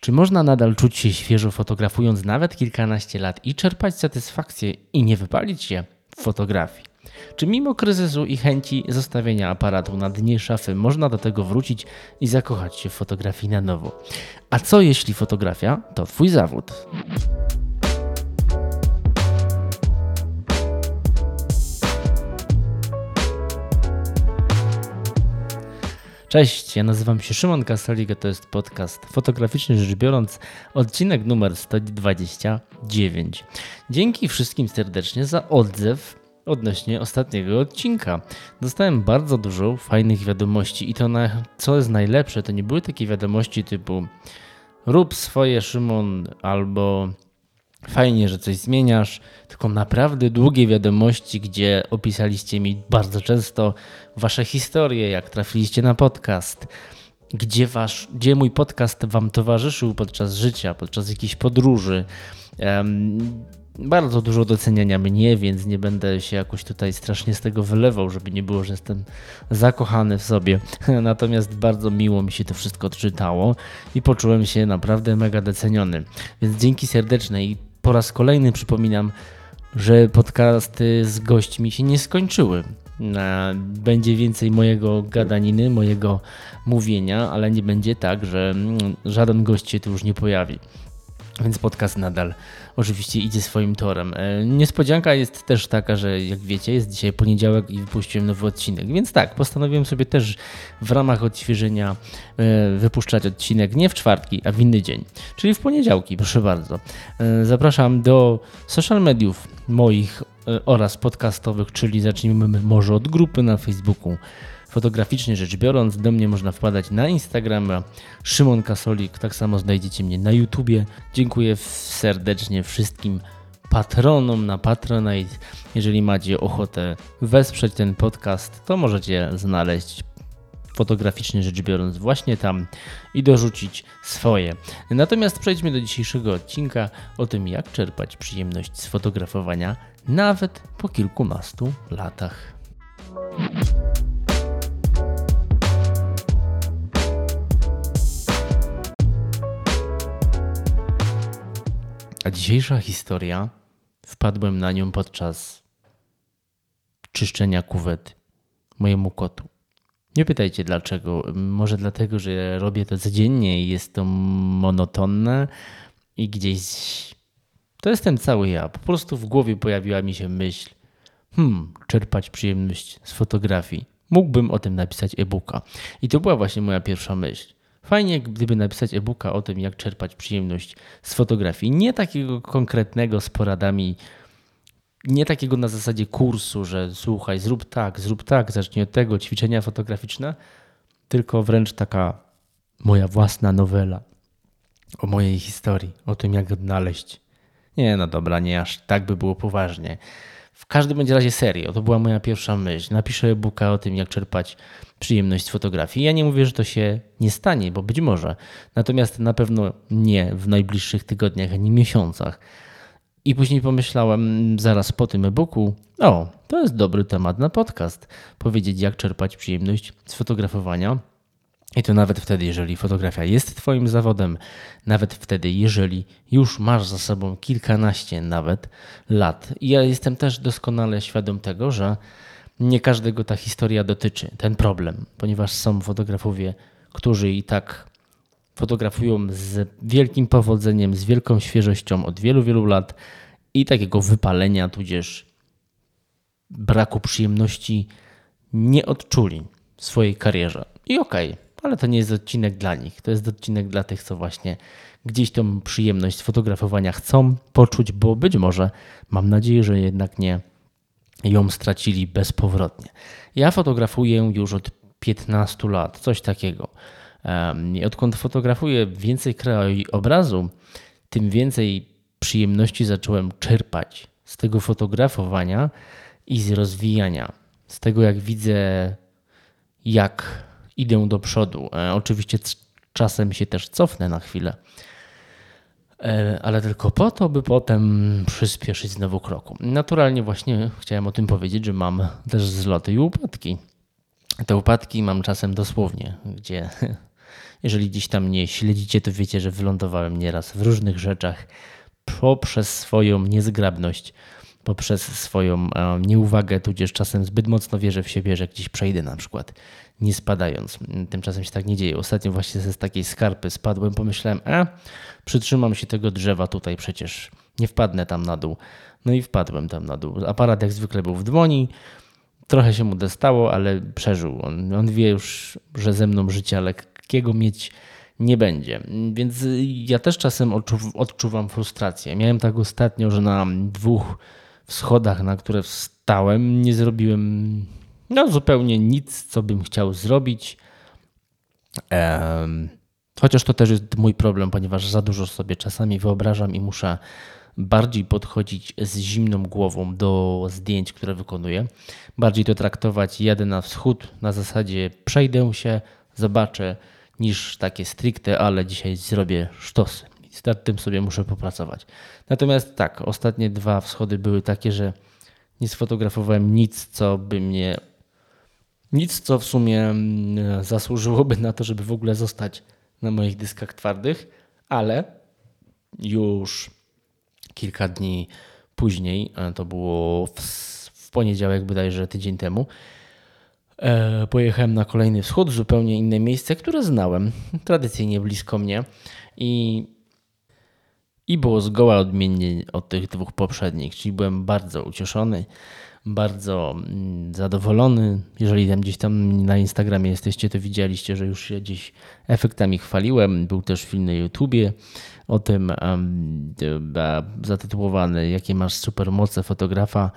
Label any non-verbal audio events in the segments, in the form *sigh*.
Czy można nadal czuć się świeżo fotografując nawet kilkanaście lat i czerpać satysfakcję i nie wypalić się w fotografii? Czy mimo kryzysu i chęci zostawienia aparatu na dnie szafy można do tego wrócić i zakochać się w fotografii na nowo? A co jeśli fotografia to Twój zawód? Cześć, ja nazywam się Szymon Kastolik, to jest podcast fotograficzny rzecz biorąc, odcinek numer 129. Dzięki wszystkim serdecznie za odzew odnośnie ostatniego odcinka. Dostałem bardzo dużo fajnych wiadomości i to na, co jest najlepsze, to nie były takie wiadomości typu rób swoje Szymon albo Fajnie, że coś zmieniasz, tylko naprawdę długie wiadomości, gdzie opisaliście mi bardzo często wasze historie, jak trafiliście na podcast, gdzie, wasz, gdzie mój podcast wam towarzyszył podczas życia, podczas jakiejś podróży. Um, bardzo dużo doceniania mnie, więc nie będę się jakoś tutaj strasznie z tego wylewał, żeby nie było, że jestem zakochany w sobie. *laughs* Natomiast bardzo miło mi się to wszystko odczytało i poczułem się naprawdę mega doceniony. Więc dzięki serdeczne i po raz kolejny przypominam, że podcasty z gośćmi się nie skończyły. Będzie więcej mojego gadaniny, mojego mówienia, ale nie będzie tak, że mm, żaden gość się tu już nie pojawi. Więc podcast nadal oczywiście idzie swoim torem. E, niespodzianka jest też taka, że jak wiecie, jest dzisiaj poniedziałek i wypuściłem nowy odcinek. Więc tak, postanowiłem sobie też w ramach odświeżenia e, wypuszczać odcinek nie w czwartki, a w inny dzień, czyli w poniedziałki, proszę bardzo. E, zapraszam do social mediów moich oraz podcastowych, czyli zacznijmy może od grupy na Facebooku Fotograficznie rzecz biorąc, do mnie można wpadać na Instagrama Szymon Kasolik, tak samo znajdziecie mnie na YouTubie. Dziękuję serdecznie wszystkim patronom na Patronite. Jeżeli macie ochotę wesprzeć ten podcast, to możecie znaleźć fotograficznie rzecz biorąc właśnie tam i dorzucić swoje. Natomiast przejdźmy do dzisiejszego odcinka o tym, jak czerpać przyjemność z fotografowania nawet po kilkunastu latach. A dzisiejsza historia, wpadłem na nią podczas czyszczenia kuwety mojemu kotu. Nie pytajcie dlaczego. Może dlatego, że robię to codziennie i jest to monotonne i gdzieś. To jestem cały ja. Po prostu w głowie pojawiła mi się myśl, hmm, czerpać przyjemność z fotografii. Mógłbym o tym napisać e-booka. I to była właśnie moja pierwsza myśl. Fajnie, gdyby napisać e-booka o tym, jak czerpać przyjemność z fotografii. Nie takiego konkretnego z poradami, nie takiego na zasadzie kursu, że słuchaj, zrób tak, zrób tak, zacznij od tego, ćwiczenia fotograficzne, tylko wręcz taka moja własna nowela o mojej historii, o tym, jak odnaleźć. Nie, no dobra, nie aż tak by było poważnie. W każdym bądź razie serio, to była moja pierwsza myśl. Napiszę e-booka o tym, jak czerpać przyjemność z fotografii. Ja nie mówię, że to się nie stanie, bo być może. Natomiast na pewno nie w najbliższych tygodniach ani miesiącach. I później pomyślałem zaraz po tym e-booku, o, to jest dobry temat na podcast. Powiedzieć, jak czerpać przyjemność z fotografowania i to nawet wtedy, jeżeli fotografia jest Twoim zawodem, nawet wtedy, jeżeli już masz za sobą kilkanaście nawet lat. I ja jestem też doskonale świadom tego, że nie każdego ta historia dotyczy, ten problem, ponieważ są fotografowie, którzy i tak fotografują z wielkim powodzeniem, z wielką świeżością od wielu, wielu lat i takiego wypalenia, tudzież braku przyjemności nie odczuli w swojej karierze. I okej. Okay ale to nie jest odcinek dla nich. To jest odcinek dla tych, co właśnie gdzieś tą przyjemność fotografowania chcą poczuć, bo być może, mam nadzieję, że jednak nie ją stracili bezpowrotnie. Ja fotografuję już od 15 lat, coś takiego. I odkąd fotografuję więcej krajobrazu, tym więcej przyjemności zacząłem czerpać z tego fotografowania i z rozwijania. Z tego, jak widzę, jak idę do przodu. E, oczywiście czasem się też cofnę na chwilę, e, ale tylko po to, by potem przyspieszyć znowu kroku. Naturalnie właśnie chciałem o tym powiedzieć, że mam też zloty i upadki. Te upadki mam czasem dosłownie, gdzie *laughs* Jeżeli gdzieś tam mnie śledzicie, to wiecie, że wylądowałem nieraz w różnych rzeczach poprzez swoją niezgrabność, poprzez swoją e, nieuwagę, tudzież czasem zbyt mocno wierzę w siebie, że gdzieś przejdę na przykład, nie spadając. Tymczasem się tak nie dzieje. Ostatnio właśnie z takiej skarpy spadłem, pomyślałem, e, przytrzymam się tego drzewa tutaj przecież, nie wpadnę tam na dół. No i wpadłem tam na dół. Aparat jak zwykle był w dłoni, trochę się mu dostało, ale przeżył. On, on wie już, że ze mną życia lekkiego mieć nie będzie. Więc ja też czasem odczuwam frustrację. Miałem tak ostatnio, że na dwóch schodach, na które wstałem, nie zrobiłem no, zupełnie nic, co bym chciał zrobić. Chociaż to też jest mój problem, ponieważ za dużo sobie czasami wyobrażam i muszę bardziej podchodzić z zimną głową do zdjęć, które wykonuję. Bardziej to traktować, jadę na wschód na zasadzie przejdę się, zobaczę, niż takie stricte, ale dzisiaj zrobię sztosy. Nad tym sobie muszę popracować. Natomiast tak, ostatnie dwa wschody były takie, że nie sfotografowałem nic, co by mnie. Nic, co w sumie mm, zasłużyłoby na to, żeby w ogóle zostać na moich dyskach twardych, ale już kilka dni później, to było w, w poniedziałek, bodajże tydzień temu, e, pojechałem na kolejny wschód, zupełnie inne miejsce, które znałem, tradycyjnie blisko mnie i, i było zgoła odmiennie od tych dwóch poprzednich, czyli byłem bardzo ucieszony, bardzo mm, zadowolony. Jeżeli tam gdzieś tam na Instagramie jesteście, to widzieliście, że już się gdzieś efektami chwaliłem. Był też film na YouTubie o tym um, zatytułowany Jakie masz supermoce fotografa.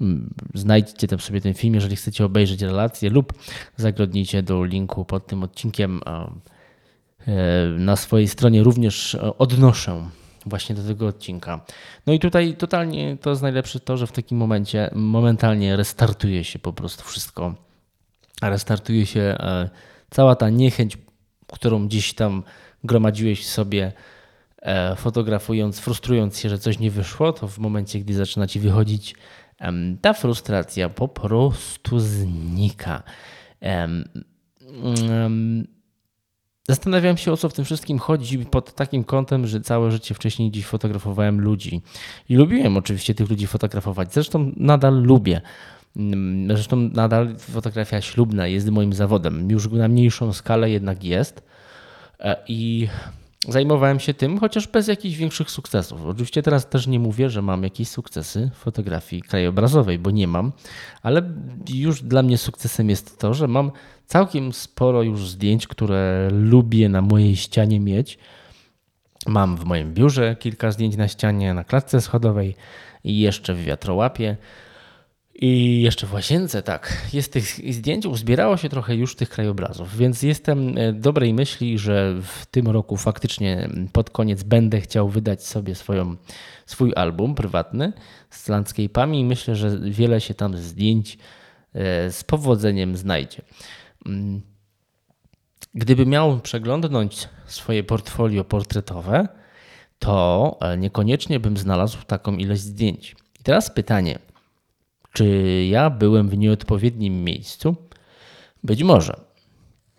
Mm, znajdźcie tam sobie ten film, jeżeli chcecie obejrzeć relację lub zaglądnijcie do linku pod tym odcinkiem. E, na swojej stronie również odnoszę właśnie do tego odcinka. No i tutaj totalnie to jest najlepsze to, że w takim momencie momentalnie restartuje się po prostu wszystko. Restartuje się e, cała ta niechęć, którą gdzieś tam gromadziłeś sobie e, fotografując, frustrując się, że coś nie wyszło, to w momencie, gdy zaczyna ci wychodzić, ta frustracja po prostu znika. Zastanawiam się, o co w tym wszystkim chodzi pod takim kątem, że całe życie wcześniej dziś fotografowałem ludzi. I lubiłem oczywiście tych ludzi fotografować. Zresztą nadal lubię. Mm, zresztą nadal fotografia ślubna jest moim zawodem. Już na mniejszą skalę jednak jest. E, I zajmowałem się tym, chociaż bez jakichś większych sukcesów. Oczywiście teraz też nie mówię, że mam jakieś sukcesy fotografii krajobrazowej, bo nie mam, ale już dla mnie sukcesem jest to, że mam całkiem sporo już zdjęć, które lubię na mojej ścianie mieć. Mam w moim biurze kilka zdjęć na ścianie, na klatce schodowej i jeszcze w wiatrołapie. I jeszcze w łazience, tak, jest tych zdjęć, uzbierało się trochę już tych krajobrazów, więc jestem e, dobrej myśli, że w tym roku faktycznie pod koniec będę chciał wydać sobie swoją, swój album prywatny z landscape'ami i myślę, że wiele się tam zdjęć e, z powodzeniem znajdzie. Mm. Gdyby miał przeglądnąć swoje portfolio portretowe, to e, niekoniecznie bym znalazł taką ilość zdjęć. I teraz pytanie – czy ja byłem w nieodpowiednim miejscu? Być może.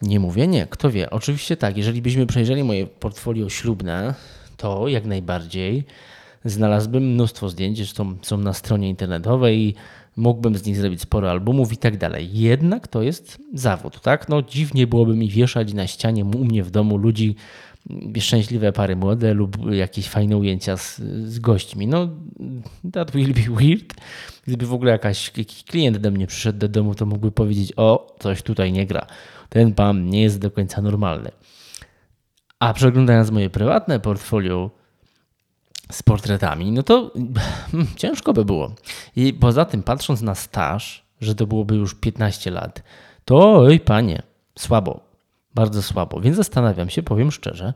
Nie mówię nie, kto wie. Oczywiście tak, jeżeli byśmy przejrzeli moje portfolio ślubne, to jak najbardziej znalazłbym mnóstwo zdjęć, zresztą są na stronie internetowej, mógłbym z nich zrobić sporo albumów i tak dalej. Jednak to jest zawód, tak? No dziwnie byłoby mi wieszać na ścianie u mnie w domu ludzi, szczęśliwe pary młode lub jakieś fajne ujęcia z, z gośćmi. No, that will be weird. Gdyby w ogóle jakaś, jakiś klient do mnie przyszedł do domu, to mógłby powiedzieć: O, coś tutaj nie gra. Ten pan nie jest do końca normalny. A przeglądając moje prywatne portfolio z portretami, no to hmm, ciężko by było. I poza tym, patrząc na staż, że to byłoby już 15 lat, to oj, panie, słabo bardzo słabo. Więc zastanawiam się, powiem szczerze,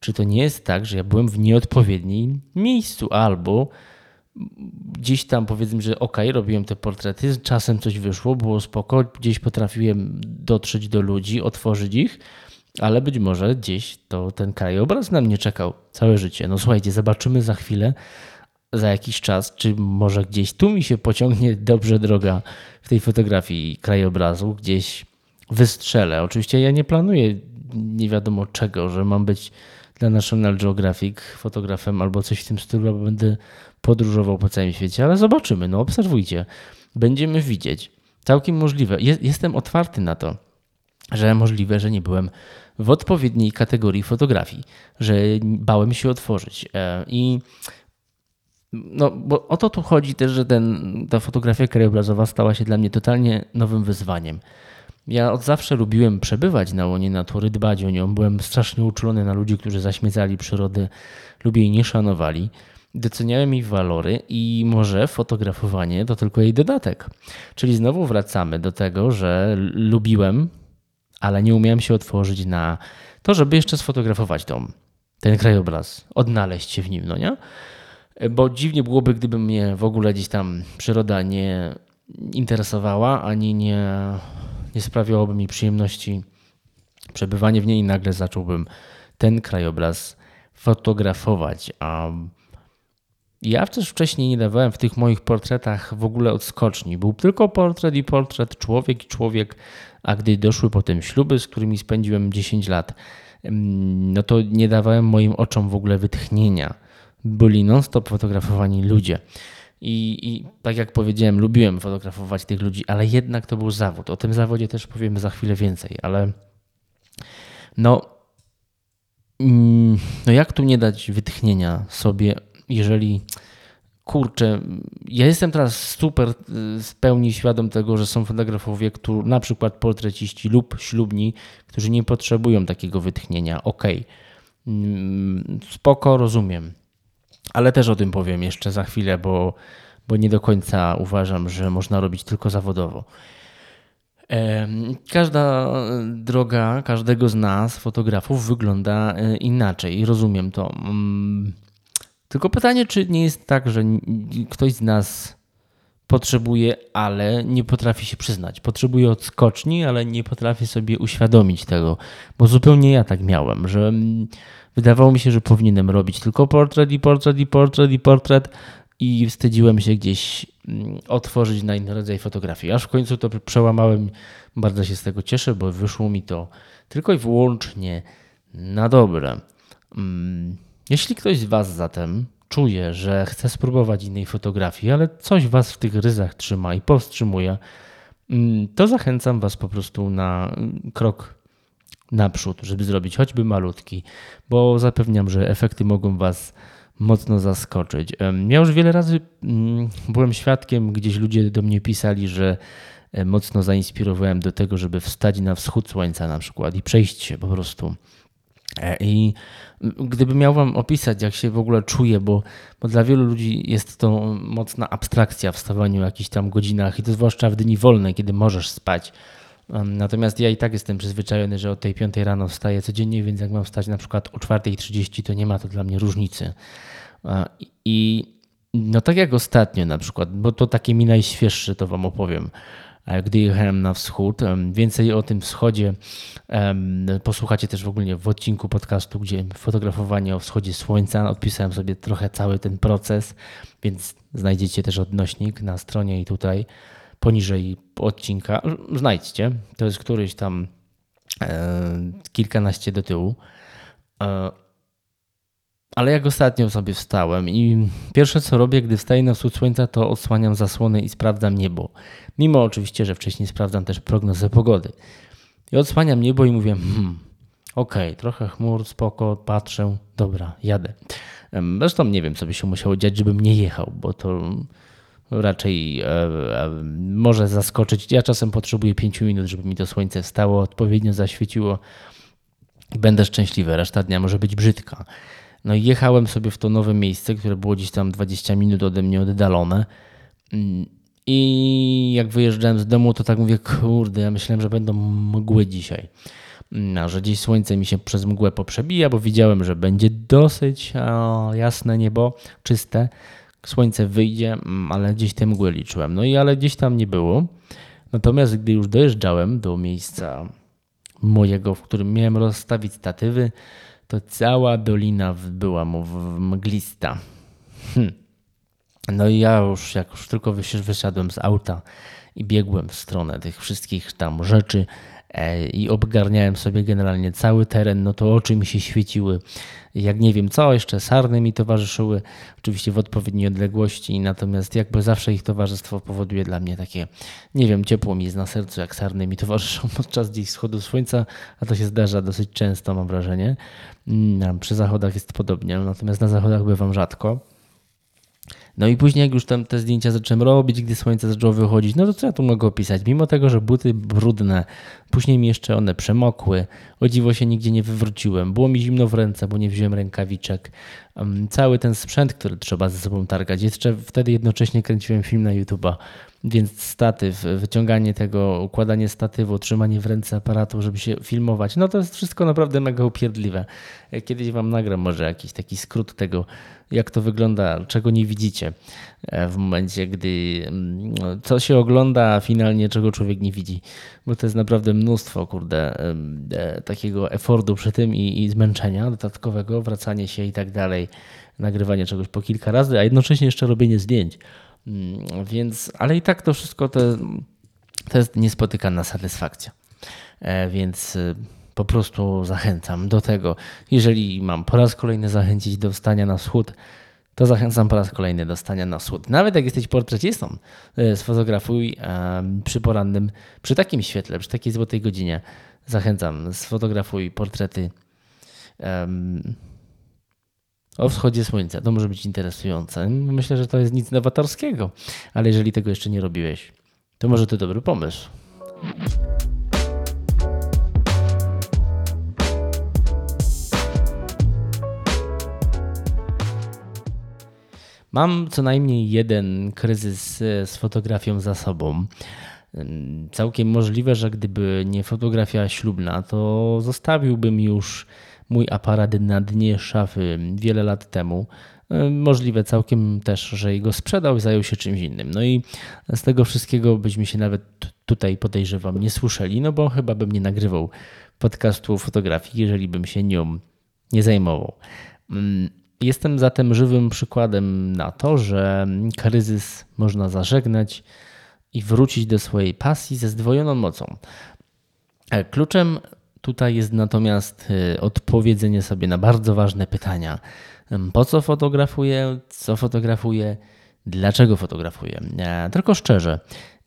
czy to nie jest tak, że ja byłem w nieodpowiednim miejscu albo gdzieś tam powiedzmy, że ok, robiłem te portrety, czasem coś wyszło, było spoko, gdzieś potrafiłem dotrzeć do ludzi, otworzyć ich, ale być może gdzieś to ten krajobraz na mnie czekał całe życie. No słuchajcie, zobaczymy za chwilę, za jakiś czas, czy może gdzieś tu mi się pociągnie dobrze droga w tej fotografii krajobrazu, gdzieś wystrzelę. Oczywiście ja nie planuję nie wiadomo czego, że mam być dla National Geographic fotografem albo coś w tym stylu, albo będę podróżował po całym świecie, ale zobaczymy, no obserwujcie. Będziemy widzieć. Całkiem możliwe. Jestem otwarty na to, że możliwe, że nie byłem w odpowiedniej kategorii fotografii, że bałem się otworzyć. E, I no, bo o to tu chodzi też, że ten, ta fotografia krajobrazowa stała się dla mnie totalnie nowym wyzwaniem. Ja od zawsze lubiłem przebywać na łonie natury, dbać o nią. Byłem strasznie uczulony na ludzi, którzy zaśmiecali przyrodę lub jej nie szanowali. Doceniałem jej walory i może fotografowanie to tylko jej dodatek. Czyli znowu wracamy do tego, że lubiłem, ale nie umiałem się otworzyć na to, żeby jeszcze sfotografować dom, ten krajobraz, odnaleźć się w nim, no nie? Bo dziwnie byłoby, gdyby mnie w ogóle gdzieś tam przyroda nie interesowała, ani nie nie sprawiałoby mi przyjemności przebywanie w niej i nagle zacząłbym ten krajobraz fotografować. A ja też wcześniej nie dawałem w tych moich portretach w ogóle odskoczni. Był tylko portret i portret, człowiek i człowiek, a gdy doszły potem śluby, z którymi spędziłem 10 lat, no to nie dawałem moim oczom w ogóle wytchnienia. Byli non-stop fotografowani ludzie. I, I, tak jak powiedziałem, lubiłem fotografować tych ludzi, ale jednak to był zawód. O tym zawodzie też powiemy za chwilę więcej, ale no, mm, no jak tu nie dać wytchnienia sobie, jeżeli kurczę, ja jestem teraz super y, w pełni świadom tego, że są fotografowie, którzy, na przykład portreciści lub ślubni, którzy nie potrzebują takiego wytchnienia. Okej, okay. Mm, spoko, rozumiem ale też o tym powiem jeszcze za chwilę, bo, bo nie do końca uważam, że można robić tylko zawodowo. Każda droga każdego z nas, fotografów, wygląda e, inaczej i rozumiem to. Mm, tylko pytanie, czy nie jest tak, że ktoś z nas potrzebuje, ale nie potrafi się przyznać. Potrzebuje odskoczni, ale nie potrafi sobie uświadomić tego, bo zupełnie ja tak miałem, że mm, Wydawało mi się, że powinienem robić tylko portret i portret i portret i portret i wstydziłem się gdzieś mm, otworzyć na inny rodzaj fotografii. Aż w końcu to przełamałem. Bardzo się z tego cieszę, bo wyszło mi to tylko i wyłącznie na dobre. Mm, jeśli ktoś z Was zatem czuje, że chce spróbować innej fotografii, ale coś Was w tych ryzach trzyma i powstrzymuje, mm, to zachęcam Was po prostu na krok naprzód, żeby zrobić choćby malutki, bo zapewniam, że efekty mogą Was mocno zaskoczyć. Ja już wiele razy mm, byłem świadkiem, gdzieś ludzie do mnie pisali, że e, mocno zainspirowałem do tego, żeby wstać na wschód słońca na przykład i przejść się po prostu. E, I gdybym miał Wam opisać, jak się w ogóle czuję, bo, bo dla wielu ludzi jest to mocna abstrakcja w stawaniu jakichś tam godzinach i to zwłaszcza w dni wolne, kiedy możesz spać Natomiast ja i tak jestem przyzwyczajony, że o tej 5 rano wstaję codziennie, więc jak mam wstać na przykład o 4.30, to nie ma to dla mnie różnicy. I no tak jak ostatnio na przykład, bo to takie mi najświeższe, to wam opowiem. Gdy jechałem na wschód, więcej o tym wschodzie posłuchacie też w ogóle w odcinku podcastu, gdzie fotografowanie o wschodzie słońca. Odpisałem sobie trochę cały ten proces, więc znajdziecie też odnośnik na stronie i tutaj poniżej odcinka. Znajdźcie, to jest któryś tam e, kilkanaście do tyłu. Ale jak ostatnio sobie wstałem i pierwsze co robię, gdy wstaję na wschód słońca, to odsłaniam zasłony i sprawdzam niebo. Mimo oczywiście, że wcześniej sprawdzam też prognozę pogody. I odsłaniam niebo i mówię, hmm, okej, okay, trochę chmur, spoko, patrzę, dobra, jadę. Zresztą nie wiem, co by się musiało dziać, żebym nie jechał, bo to raczej e, e, może zaskoczyć. Ja czasem potrzebuję 5 minut, żeby mi to słońce wstało, odpowiednio zaświeciło i będę szczęśliwy. Reszta dnia może być brzydka. No i jechałem sobie w to nowe miejsce, które było gdzieś tam 20 minut ode mnie oddalone. Mm, I jak wyjeżdżałem z domu, to tak mówię, kurde, ja myślałem, że będą mgły dzisiaj. No, że gdzieś słońce mi się przez mgłę poprzebija, bo widziałem, że będzie dosyć o, jasne niebo, czyste słońce wyjdzie, mm, ale gdzieś te mgły liczyłem. No i ale gdzieś tam nie było. Natomiast gdy już dojeżdżałem do miejsca mojego, w którym miałem rozstawić statywy, to cała dolina była mglista. Hm. No i ja już, jak już tylko wyszedłem z auta i biegłem w stronę tych wszystkich tam rzeczy, i obgarniałem sobie generalnie cały teren, no to oczy mi się świeciły. Jak nie wiem co, jeszcze sarny mi towarzyszyły, oczywiście w odpowiedniej odległości, natomiast jakby zawsze ich towarzystwo powoduje dla mnie takie, nie wiem, ciepło mi jest na sercu, jak sarny mi towarzyszą *laughs* podczas gdzieś wschodu słońca, a to się zdarza dosyć często, mam wrażenie. Mm, przy zachodach jest podobnie, natomiast na zachodach bywam rzadko. No i później, jak już tam te zdjęcia zacząłem robić, gdy słońce zaczęło wychodzić, no to co ja tu mogę opisać? Mimo tego, że buty brudne, później mi jeszcze one przemokły, o dziwo się nigdzie nie wywróciłem, było mi zimno w ręce, bo nie wziąłem rękawiczek. Cały ten sprzęt, który trzeba ze sobą targać. Jeszcze wtedy jednocześnie kręciłem film na YouTube'a, więc statyw, wyciąganie tego, układanie statywu, trzymanie w ręce aparatu, żeby się filmować, no to jest wszystko naprawdę mega upierdliwe. Kiedyś wam nagram może jakiś taki skrót tego, jak to wygląda, czego nie widzicie e, w momencie, gdy mm, co się ogląda, a finalnie czego człowiek nie widzi. Bo to jest naprawdę mnóstwo, kurde, e, takiego efortu przy tym i, i zmęczenia dodatkowego, wracanie się i tak dalej, nagrywanie czegoś po kilka razy, a jednocześnie jeszcze robienie zdjęć. Mm, więc, ale i tak to wszystko to, to jest niespotykana satysfakcja. E, więc po prostu zachęcam do tego. Jeżeli mam po raz kolejny zachęcić do wstania na wschód, to zachęcam po raz kolejny do stania na wschód. Nawet jak jesteś portrecistą, e, sfotografuj przy porannym, przy takim świetle, przy takiej złotej godzinie. Zachęcam, sfotografuj portrety o wschodzie słońca. To może być interesujące. Myślę, że to jest nic nowatorskiego, ale jeżeli tego jeszcze nie robiłeś, to może to dobry pomysł. Mam co najmniej jeden kryzys e, z fotografią za sobą. Całkiem możliwe, że gdyby nie fotografia ślubna, to zostawiłbym już mój aparat na dnie szafy wiele lat temu. Możliwe całkiem też, że jego sprzedał i zajął się czymś innym. No i z tego wszystkiego byśmy się nawet tutaj podejrzewam nie słyszeli, no bo chyba bym nie nagrywał podcastu fotografii, jeżeli bym się nią nie zajmował. Jestem zatem żywym przykładem na to, że kryzys można zażegnać i wrócić do swojej pasji ze zdwojoną mocą. E, kluczem tutaj jest natomiast e, odpowiedzenie sobie na bardzo ważne pytania. Po co fotografuję, co fotografuję, dlaczego fotografuję. E, tylko szczerze,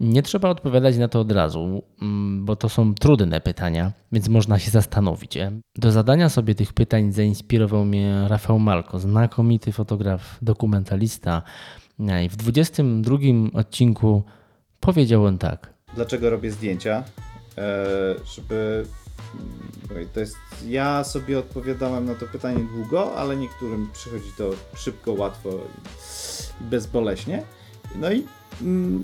nie trzeba odpowiadać na to od razu, mm, bo to są trudne pytania, więc można się zastanowić. Do zadania sobie tych pytań zainspirował mnie Rafał Malko, znakomity fotograf, dokumentalista. I w 22 odcinku powiedział on tak. Dlaczego robię zdjęcia? E, żeby. To jest, ja sobie odpowiadałem na to pytanie długo, ale niektórym przychodzi to szybko, łatwo i bezboleśnie. No i Mm,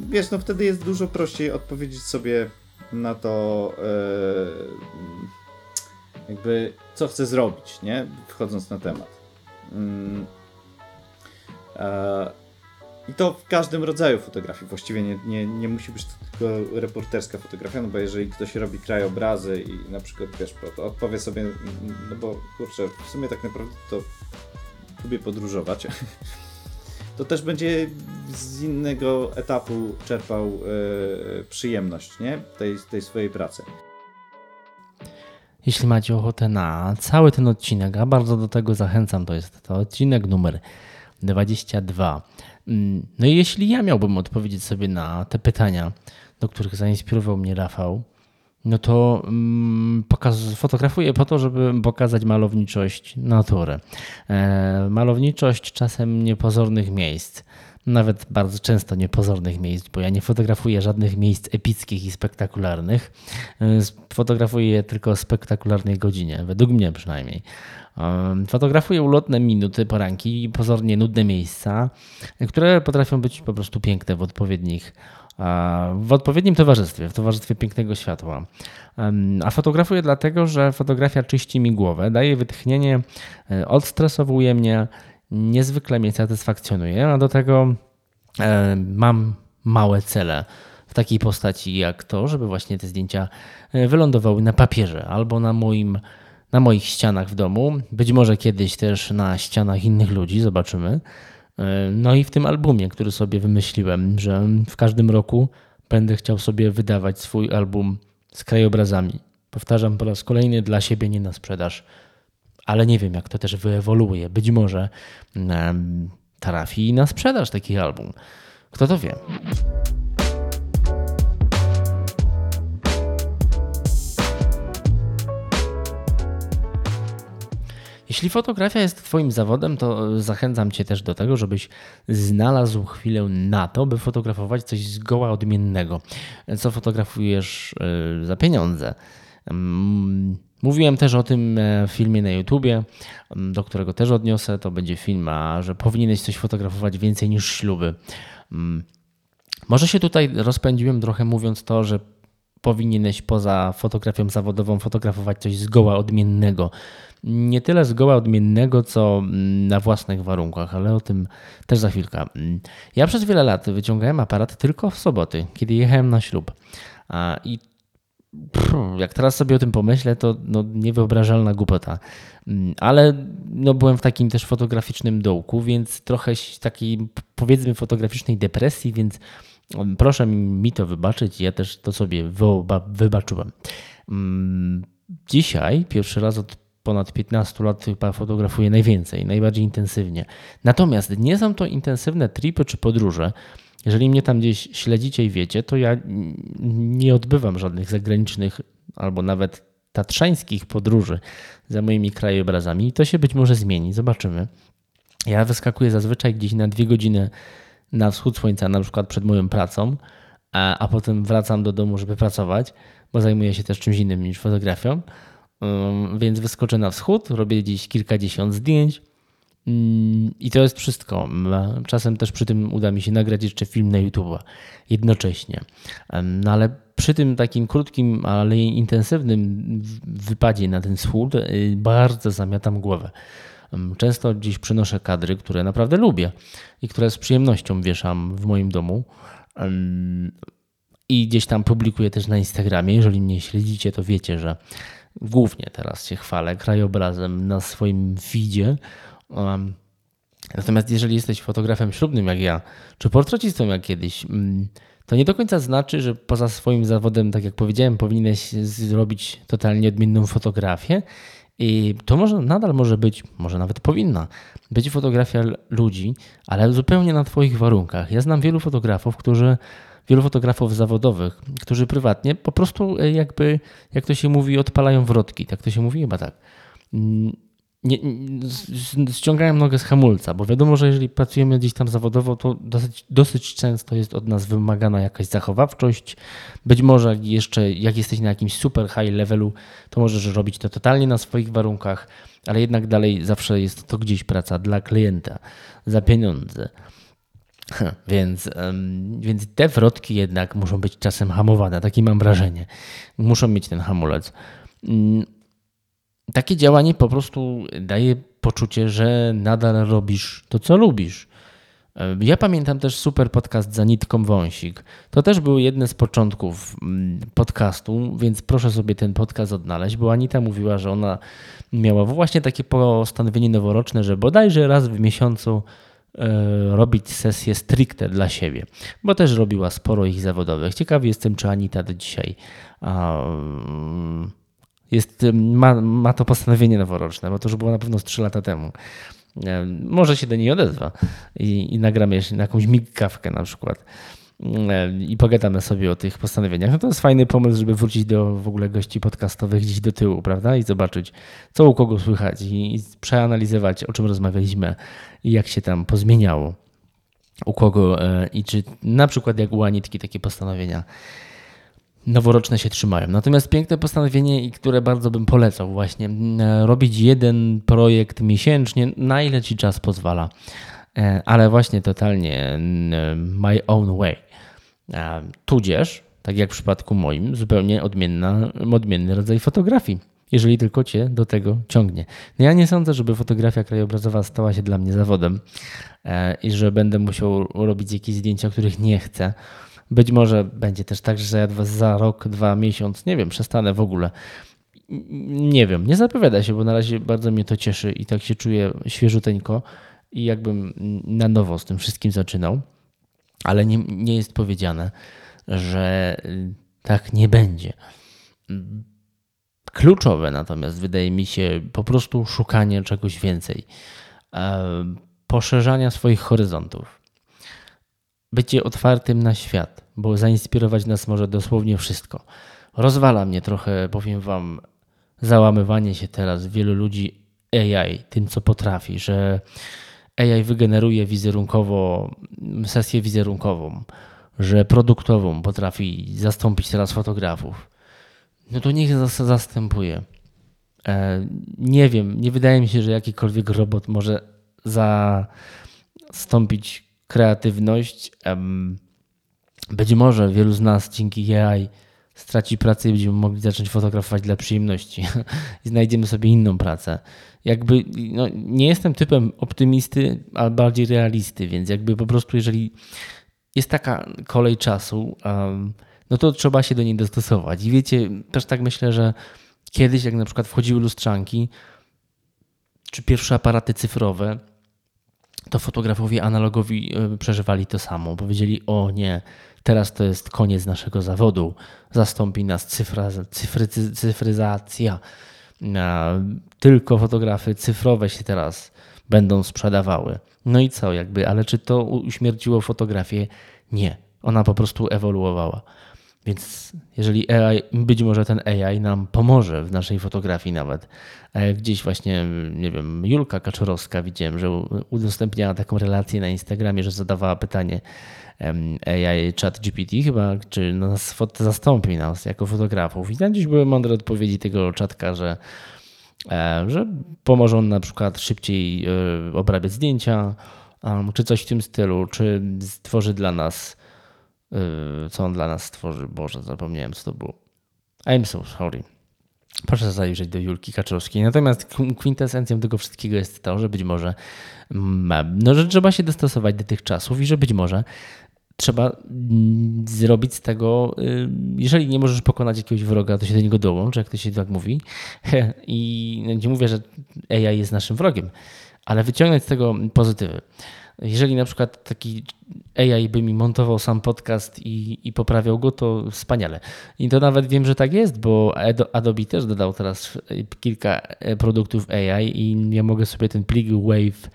wiesz, no wtedy jest dużo prościej odpowiedzieć sobie na to, e, jakby co chcę zrobić, nie? Wchodząc na temat. Mm, e, I to w każdym rodzaju fotografii. Właściwie nie, nie, nie musi być to tylko reporterska fotografia, no bo jeżeli ktoś robi krajobrazy i na przykład, wiesz, to odpowie sobie, no bo kurczę, w sumie tak naprawdę to lubię podróżować. *laughs* to też będzie z innego etapu czerpał yy, przyjemność nie? Tej, tej swojej pracy. Jeśli macie ochotę na cały ten odcinek, a bardzo do tego zachęcam, to jest to odcinek numer 22. Mm, no i jeśli ja miałbym odpowiedzieć sobie na te pytania, do których zainspirował mnie Rafał, no to mm, pokaz, fotografuję po to, żeby pokazać malowniczość natury. E, malowniczość czasem niepozornych miejsc, nawet bardzo często niepozornych miejsc, bo ja nie fotografuję żadnych miejsc epickich i spektakularnych. E, fotografuję tylko o spektakularnej godzinie, według mnie przynajmniej. Fotografuję ulotne minuty, poranki i pozornie nudne miejsca, które potrafią być po prostu piękne w odpowiednich w odpowiednim towarzystwie, w towarzystwie pięknego światła. A fotografuję dlatego, że fotografia czyści mi głowę, daje wytchnienie, e, odstresowuje mnie, niezwykle mnie satysfakcjonuje, a do tego e, mam małe cele w takiej postaci jak to, żeby właśnie te zdjęcia e, wylądowały na papierze albo na moim na moich ścianach w domu, być może kiedyś też na ścianach innych ludzi, zobaczymy. E, no i w tym albumie, który sobie wymyśliłem, że w każdym roku będę chciał sobie wydawać swój album z krajobrazami. Powtarzam po raz kolejny, dla siebie nie na sprzedaż, ale nie wiem, jak to też wyewoluuje. Być może um, trafi na sprzedaż taki album. Kto to wie? Jeśli fotografia jest Twoim zawodem, to zachęcam Cię też do tego, żebyś znalazł chwilę na to, by fotografować coś zgoła odmiennego. Co fotografujesz e, za pieniądze? Mówiłem też o tym e, filmie na YouTubie, do którego też odniosę. To będzie film, a że powinieneś coś fotografować więcej niż śluby. Mm, może się tutaj rozpędziłem trochę mówiąc to, że powinieneś poza fotografią zawodową fotografować coś zgoła odmiennego nie tyle zgoła odmiennego, co mm, na własnych warunkach, ale o tym też za chwilkę. Mm, ja przez wiele lat wyciągałem aparat tylko w soboty, kiedy jechałem na ślub. I jak teraz sobie o tym pomyślę, to no, niewyobrażalna głupota. Mm, ale no, byłem w takim też fotograficznym dołku, więc trochę takiej powiedzmy fotograficznej depresji, więc proszę mi to wybaczyć. Ja też to sobie wybaczyłem. Dzisiaj, pierwszy raz od ponad 15 lat chyba fotografuję najwięcej, najbardziej intensywnie. Natomiast nie są to intensywne tripy czy podróże. Jeżeli mnie tam gdzieś śledzicie i wiecie, to ja nie odbywam żadnych zagranicznych albo nawet tatrzańskich podróży za moimi krajobrazami i to się być może zmieni. Zobaczymy. Ja wyskakuję zazwyczaj gdzieś na dwie godziny na wschód słońca, na przykład przed moją pracą, a, a potem wracam do domu, żeby pracować, bo zajmuję się też czymś innym niż fotografią. Więc wyskoczę na wschód, robię dziś kilkadziesiąt zdjęć i to jest wszystko. Czasem też przy tym uda mi się nagrać jeszcze film na YouTube jednocześnie. No ale przy tym takim krótkim, ale intensywnym wypadzie na ten wschód y, bardzo zamiatam głowę. Często dziś przynoszę kadry, które naprawdę lubię i które z przyjemnością wieszam w moim domu. I gdzieś tam publikuję też na Instagramie. Jeżeli mnie śledzicie, to wiecie, że głównie teraz się chwalę krajobrazem na swoim feedzie. Natomiast jeżeli jesteś fotografem ślubnym jak ja, czy portrecistą jak kiedyś, mm, to nie do końca znaczy, że poza swoim zawodem, tak jak powiedziałem, powinieneś zrobić totalnie odmienną fotografię. I to może, nadal może być, może nawet powinna być fotografia ludzi, ale zupełnie na Twoich warunkach. Ja znam wielu fotografów, którzy wielu fotografów zawodowych, którzy prywatnie po prostu e, jakby, jak to się mówi, odpalają wrotki. Tak to się mówi chyba tak. Mm, nie, ściągają nogę z hamulca, bo wiadomo, że jeżeli pracujemy gdzieś tam zawodowo, to dosyć, dosyć często jest od nas wymagana jakaś zachowawczość. Być może jeszcze jak jesteś na jakimś super high levelu, to możesz robić to totalnie na swoich warunkach, ale jednak dalej zawsze jest to gdzieś praca dla klienta za pieniądze. Więc, więc te wrotki jednak muszą być czasem hamowane, takie mam wrażenie. Muszą mieć ten hamulec. Takie działanie po prostu daje poczucie, że nadal robisz to, co lubisz. Ja pamiętam też super podcast za nitką wąsik. To też był jeden z początków mm, podcastu, więc proszę sobie ten podcast odnaleźć, bo Anita mówiła, że ona miała właśnie takie postanowienie noworoczne, że bodajże raz w miesiącu E, robić sesje stricte dla siebie, bo też robiła sporo ich zawodowych. Ciekawy jestem, czy Anita do dzisiaj jest, ma, ma to postanowienie noworoczne, bo to już było na pewno z 3 lata temu. E, może się do niej odezwa i, i nagramy jeszcze na jakąś migkawkę na przykład i pogadamy sobie o tych postanowieniach. No to jest fajny pomysł, żeby wrócić do w ogóle gości podcastowych gdzieś do tyłu, prawda? I zobaczyć, co u kogo słychać i, i przeanalizować, o czym rozmawialiśmy i jak się tam pozmieniało u kogo i czy na przykład jak u Anitki takie postanowienia noworoczne się trzymają. Natomiast piękne postanowienie, i które bardzo bym polecał właśnie, e, robić jeden projekt miesięcznie, na ile ci czas pozwala. E, ale właśnie totalnie my own way. Tudzież, tak jak w przypadku moim, zupełnie odmienna, odmienny rodzaj fotografii, jeżeli tylko cię do tego ciągnie. No ja nie sądzę, żeby fotografia krajobrazowa stała się dla mnie zawodem e, i że będę musiał robić jakieś zdjęcia, których nie chcę. Być może będzie też tak, że za rok, dwa miesiąc, nie wiem, przestanę w ogóle. Nie wiem, nie zapowiada się, bo na razie bardzo mnie to cieszy i tak się czuję świeżuteńko i jakbym na nowo z tym wszystkim zaczynał ale nie, nie jest powiedziane, że y, tak nie będzie. Kluczowe natomiast wydaje mi się po prostu szukanie czegoś więcej, e, poszerzania swoich horyzontów, bycie otwartym na świat, bo zainspirować nas może dosłownie wszystko. Rozwala mnie trochę, powiem Wam, załamywanie się teraz wielu ludzi AI, tym co potrafi, że AI wygeneruje wizerunkowo sesję wizerunkową, że produktową potrafi zastąpić teraz fotografów. No to niech zas- zastępuje. E, nie wiem, nie wydaje mi się, że jakikolwiek robot może zastąpić kreatywność. Być może wielu z nas dzięki AI straci pracę i będziemy mogli zacząć fotografować dla przyjemności *laughs* i znajdziemy sobie inną pracę. Jakby no, nie jestem typem optymisty, ale bardziej realisty, więc jakby po prostu jeżeli jest taka kolej czasu, no to trzeba się do niej dostosować. I wiecie, też tak myślę, że kiedyś jak na przykład wchodziły lustrzanki, czy pierwsze aparaty cyfrowe, to fotografowie analogowi y, przeżywali to samo. Powiedzieli: O nie, teraz to jest koniec naszego zawodu, zastąpi nas cyfra, cyfry, cy- cyfryzacja. Tylko fotografy cyfrowe się teraz będą sprzedawały. No i co, jakby, ale czy to uśmierciło fotografię? Nie. Ona po prostu ewoluowała. Więc jeżeli AI, być może ten AI nam pomoże w naszej fotografii nawet. E, Gdzieś właśnie, nie wiem, Julka Kaczorowska widziałem, że udostępniała taką relację na Instagramie, że zadawała pytanie AI chat GPT chyba, czy nas zastąpi nas jako fotografów. I tam gdzieś były mądre odpowiedzi tego czatka, że e, że pomoże on na przykład szybciej e, obrabiać zdjęcia, czy coś w tym stylu, czy stworzy dla nas, co on dla nas stworzy. Boże, zapomniałem, co to było. I'm so sorry. Proszę zajrzeć do Julki Kaczowskiej. Natomiast kwin- kwintesencją tego wszystkiego jest to, że być może no, że trzeba się dostosować do tych czasów i że być może trzeba mm, zrobić z tego, y, jeżeli nie możesz pokonać jakiegoś wroga, to się do niego dołącz, jak to się tak mówi. *laughs* I no, nie mówię, że AI jest naszym wrogiem, ale wyciągnąć z tego pozytywy. Jeżeli na przykład taki AI by mi montował sam podcast i, i poprawiał go, to wspaniale. I to nawet wiem, że tak jest, bo Ado- Adobe też dodał teraz kilka e, produktów AI i ja mogę sobie ten plik Wave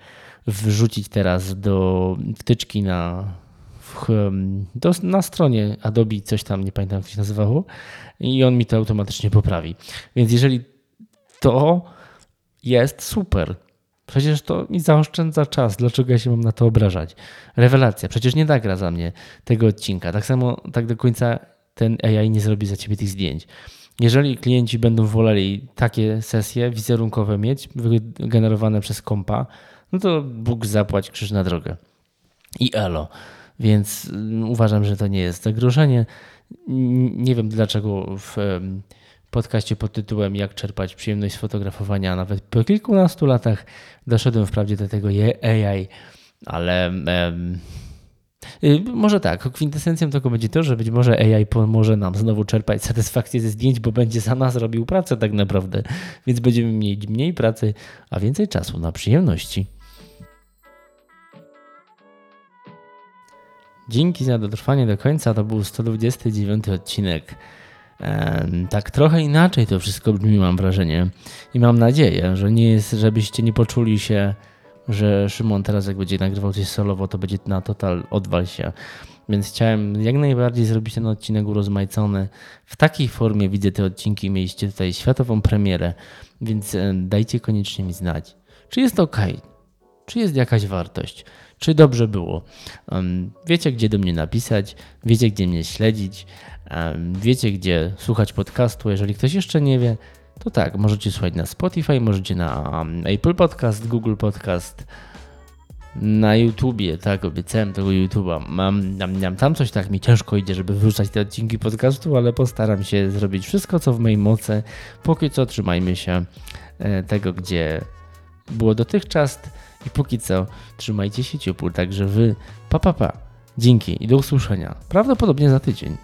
wrzucić teraz do wtyczki na, w, do, na stronie Adobe, coś tam, nie pamiętam jak się nazywało, i on mi to automatycznie poprawi. Więc jeżeli to jest super. Przecież to mi zaoszczędza czas. Dlaczego ja się mam na to obrażać? Rewelacja. Przecież nie nagra za mnie tego odcinka. Tak samo, tak do końca ten AI nie zrobi za ciebie tych zdjęć. Jeżeli klienci będą woleli takie sesje wizerunkowe mieć, wygenerowane przez kompa, no to Bóg zapłać krzyż na drogę. I elo. Więc mm, uważam, że to nie jest zagrożenie. Nie wiem dlaczego w podcaście pod tytułem Jak czerpać przyjemność z fotografowania, nawet po kilkunastu latach doszedłem wprawdzie do tego AI, ale y, może tak, kwintesencją tego będzie to, że być może AI pomoże nam znowu czerpać satysfakcję ze zdjęć, bo będzie za nas robił pracę tak naprawdę, więc będziemy mieć mniej pracy, a więcej czasu na przyjemności. Dzięki za dotrwanie do końca. To był 129 odcinek. Tak trochę inaczej to wszystko brzmi, mam wrażenie. I mam nadzieję, że nie jest, żebyście nie poczuli się, że Szymon teraz jak będzie nagrywał coś solowo, to będzie na total odwal się. Więc chciałem jak najbardziej zrobić ten odcinek urozmaicony. W takiej formie widzę te odcinki. Mieliście tutaj światową premierę, więc dajcie koniecznie mi znać, czy jest ok, czy jest jakaś wartość, czy dobrze było. Wiecie, gdzie do mnie napisać, wiecie, gdzie mnie śledzić, wiecie, gdzie słuchać podcastu. Jeżeli ktoś jeszcze nie wie, to tak, możecie słuchać na Spotify, możecie na Apple Podcast, Google Podcast, na YouTubie, tak, obiecałem tego YouTube'a. Mam, mam tam coś tak mi ciężko idzie, żeby wrzucać te odcinki podcastu, ale postaram się zrobić wszystko, co w mojej mocy. Póki co trzymajmy się e, tego, gdzie było dotychczas i póki co trzymajcie się ciepło, także wy, pa pa pa, dzięki i do usłyszenia, prawdopodobnie za tydzień.